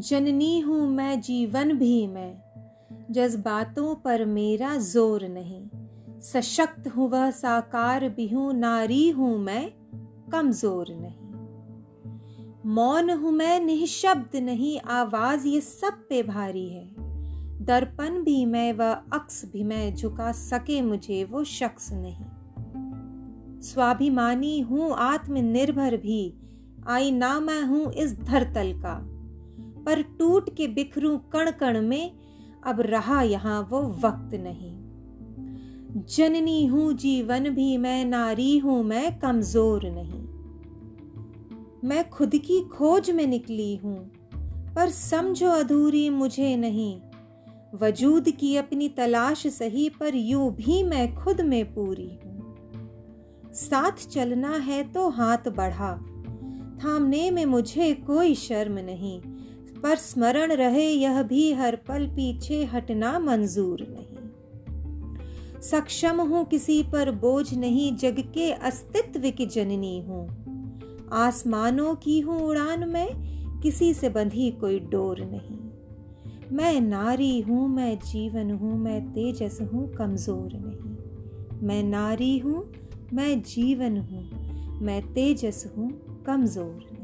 जननी हूँ मैं, जीवन भी मैं। जज्बातों पर मेरा ज़ोर नहीं। सशक्त हूँ वह साकार भी हूँ नारी हूँ मैं, कमज़ोर नहीं। मौन हूँ मैं, निःशब्द नहीं, आवाज़ ये सब पे भारी है। दर्पण भी मैं, वह अक्स भी मैं, झुका सके मुझे वो शख्स नहीं। स्वाभिमानी हूँ, आत्मनिर्भर भी आई ना मैं हूँ इस धरतल का। पर टूट के बिखरू कण कण में, अब रहा यहाँ वो वक्त नहीं। जननी हूँ जीवन भी, मैं नारी हूँ, मैं कमज़ोर नहीं। मैं खुद की खोज में निकली हूँ, पर समझो अधूरी मुझे नहीं। वजूद की अपनी तलाश सही, पर यूँ भी मैं खुद में पूरी हूँ। साथ चलना है तो हाथ बढ़ा, थामने में मुझे कोई शर्म नहीं। पर स्मरण रहे यह भी हर पल पीछे हटना मंजूर नहीं। सक्षम हूँ किसी पर बोझ नहीं, जग के अस्तित्व की जननी हूँ। आसमानों की हूँ उड़ान में, किसी से बंधी कोई डोर नहीं। मैं नारी हूँ, मैं जीवन हूँ, मैं तेजस हूँ, कमज़ोर नहीं। मैं नारी हूँ, मैं जीवन हूँ, मैं तेजस हूँ, कमज़ोर